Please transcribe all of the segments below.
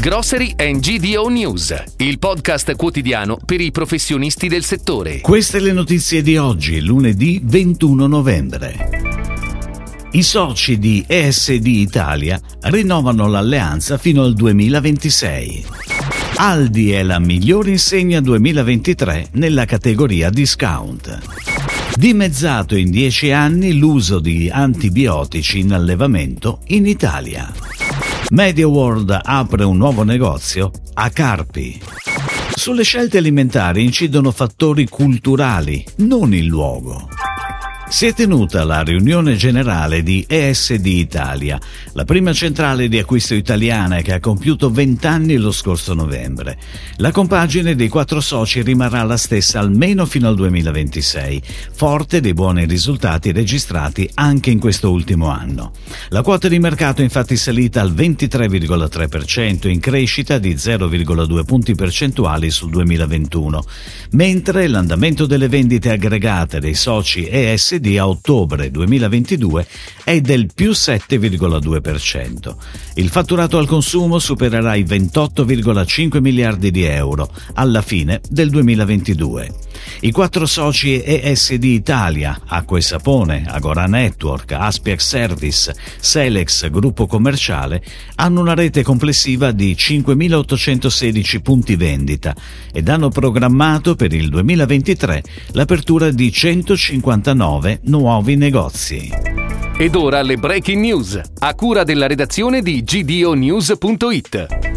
Grocery and GDO News, il podcast quotidiano per i professionisti del settore. Queste le notizie di oggi, lunedì 21 novembre. I soci di ESD Italia rinnovano l'alleanza fino al 2026. Aldi è la migliore insegna 2023 nella categoria discount. Dimezzato in 10 anni l'uso di antibiotici in allevamento in Italia. Media World apre un nuovo negozio a Carpi. Sulle scelte alimentari incidono fattori culturali, non il luogo si è tenuta la riunione generale di ESD Italia, la prima centrale di acquisto italiana che ha compiuto 20 anni lo scorso novembre. La compagine dei quattro soci rimarrà la stessa almeno fino al 2026, forte dei buoni risultati registrati anche in questo ultimo anno. La quota di mercato è infatti salita al 23,3%, in crescita di 0,2 punti percentuali sul 2021, mentre l'andamento delle vendite aggregate dei soci ESD di a ottobre 2022 è del più 7,2%. Il fatturato al consumo supererà i 28,5 miliardi di euro alla fine del 2022. I quattro soci ESD Italia, Acqua e Sapone, Agora Network, Aspiac Service, Selex Gruppo Commerciale hanno una rete complessiva di 5.816 punti vendita ed hanno programmato per il 2023 l'apertura di 159 nuovi negozi. Ed ora le breaking news, a cura della redazione di gdonews.it.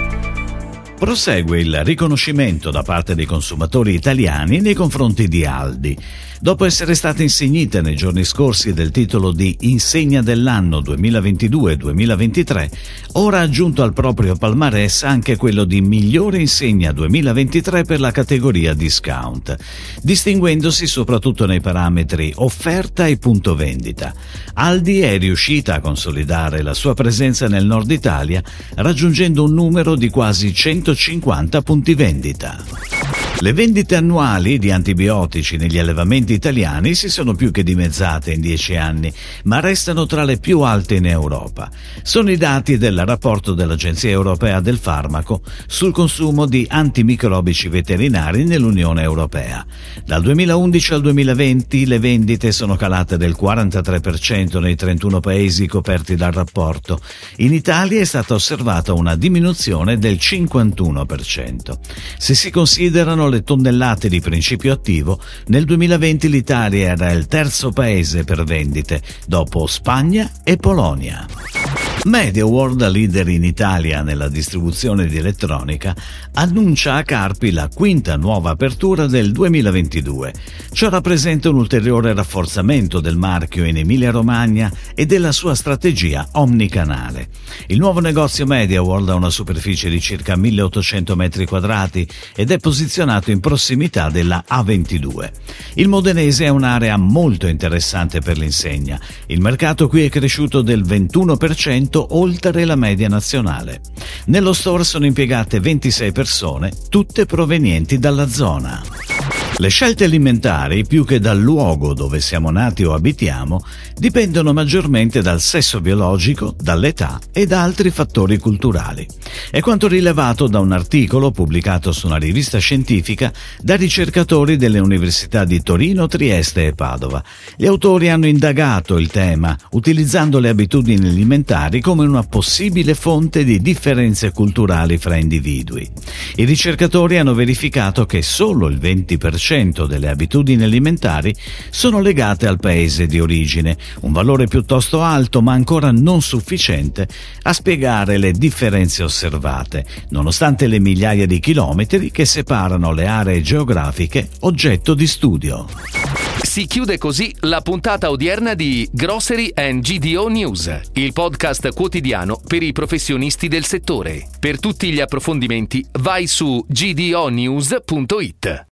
Prosegue il riconoscimento da parte dei consumatori italiani nei confronti di Aldi. Dopo essere stata insignita nei giorni scorsi del titolo di Insegna dell'anno 2022-2023, ora ha aggiunto al proprio palmarès anche quello di Migliore Insegna 2023 per la categoria discount, distinguendosi soprattutto nei parametri offerta e punto vendita. Aldi è riuscita a consolidare la sua presenza nel nord Italia raggiungendo un numero di quasi 100 150 punti vendita. Le vendite annuali di antibiotici negli allevamenti italiani si sono più che dimezzate in dieci anni, ma restano tra le più alte in Europa. Sono i dati del rapporto dell'Agenzia Europea del Farmaco sul consumo di antimicrobici veterinari nell'Unione Europea. Dal 2011 al 2020 le vendite sono calate del 43% nei 31 paesi coperti dal rapporto. In Italia è stata osservata una diminuzione del 51%. Se si considerano le tonnellate di principio attivo, nel 2020 l'Italia era il terzo paese per vendite, dopo Spagna e Polonia. MediaWorld, leader in Italia nella distribuzione di elettronica, annuncia a Carpi la quinta nuova apertura del 2022. Ciò rappresenta un ulteriore rafforzamento del marchio in Emilia-Romagna e della sua strategia omnicanale. Il nuovo negozio MediaWorld ha una superficie di circa 1800 metri quadrati ed è posizionato in prossimità della A22. Il modenese è un'area molto interessante per l'insegna. Il mercato qui è cresciuto del 21% oltre la media nazionale. Nello store sono impiegate 26 persone, tutte provenienti dalla zona. Le scelte alimentari, più che dal luogo dove siamo nati o abitiamo, dipendono maggiormente dal sesso biologico, dall'età e da altri fattori culturali. È quanto rilevato da un articolo pubblicato su una rivista scientifica da ricercatori delle università di Torino, Trieste e Padova. Gli autori hanno indagato il tema utilizzando le abitudini alimentari come una possibile fonte di differenze culturali fra individui. I ricercatori hanno verificato che solo il 20% 10% delle abitudini alimentari sono legate al paese di origine, un valore piuttosto alto ma ancora non sufficiente a spiegare le differenze osservate, nonostante le migliaia di chilometri che separano le aree geografiche oggetto di studio. Si chiude così la puntata odierna di Grocery and GDO News, il podcast quotidiano per i professionisti del settore. Per tutti gli approfondimenti vai su gdonews.it.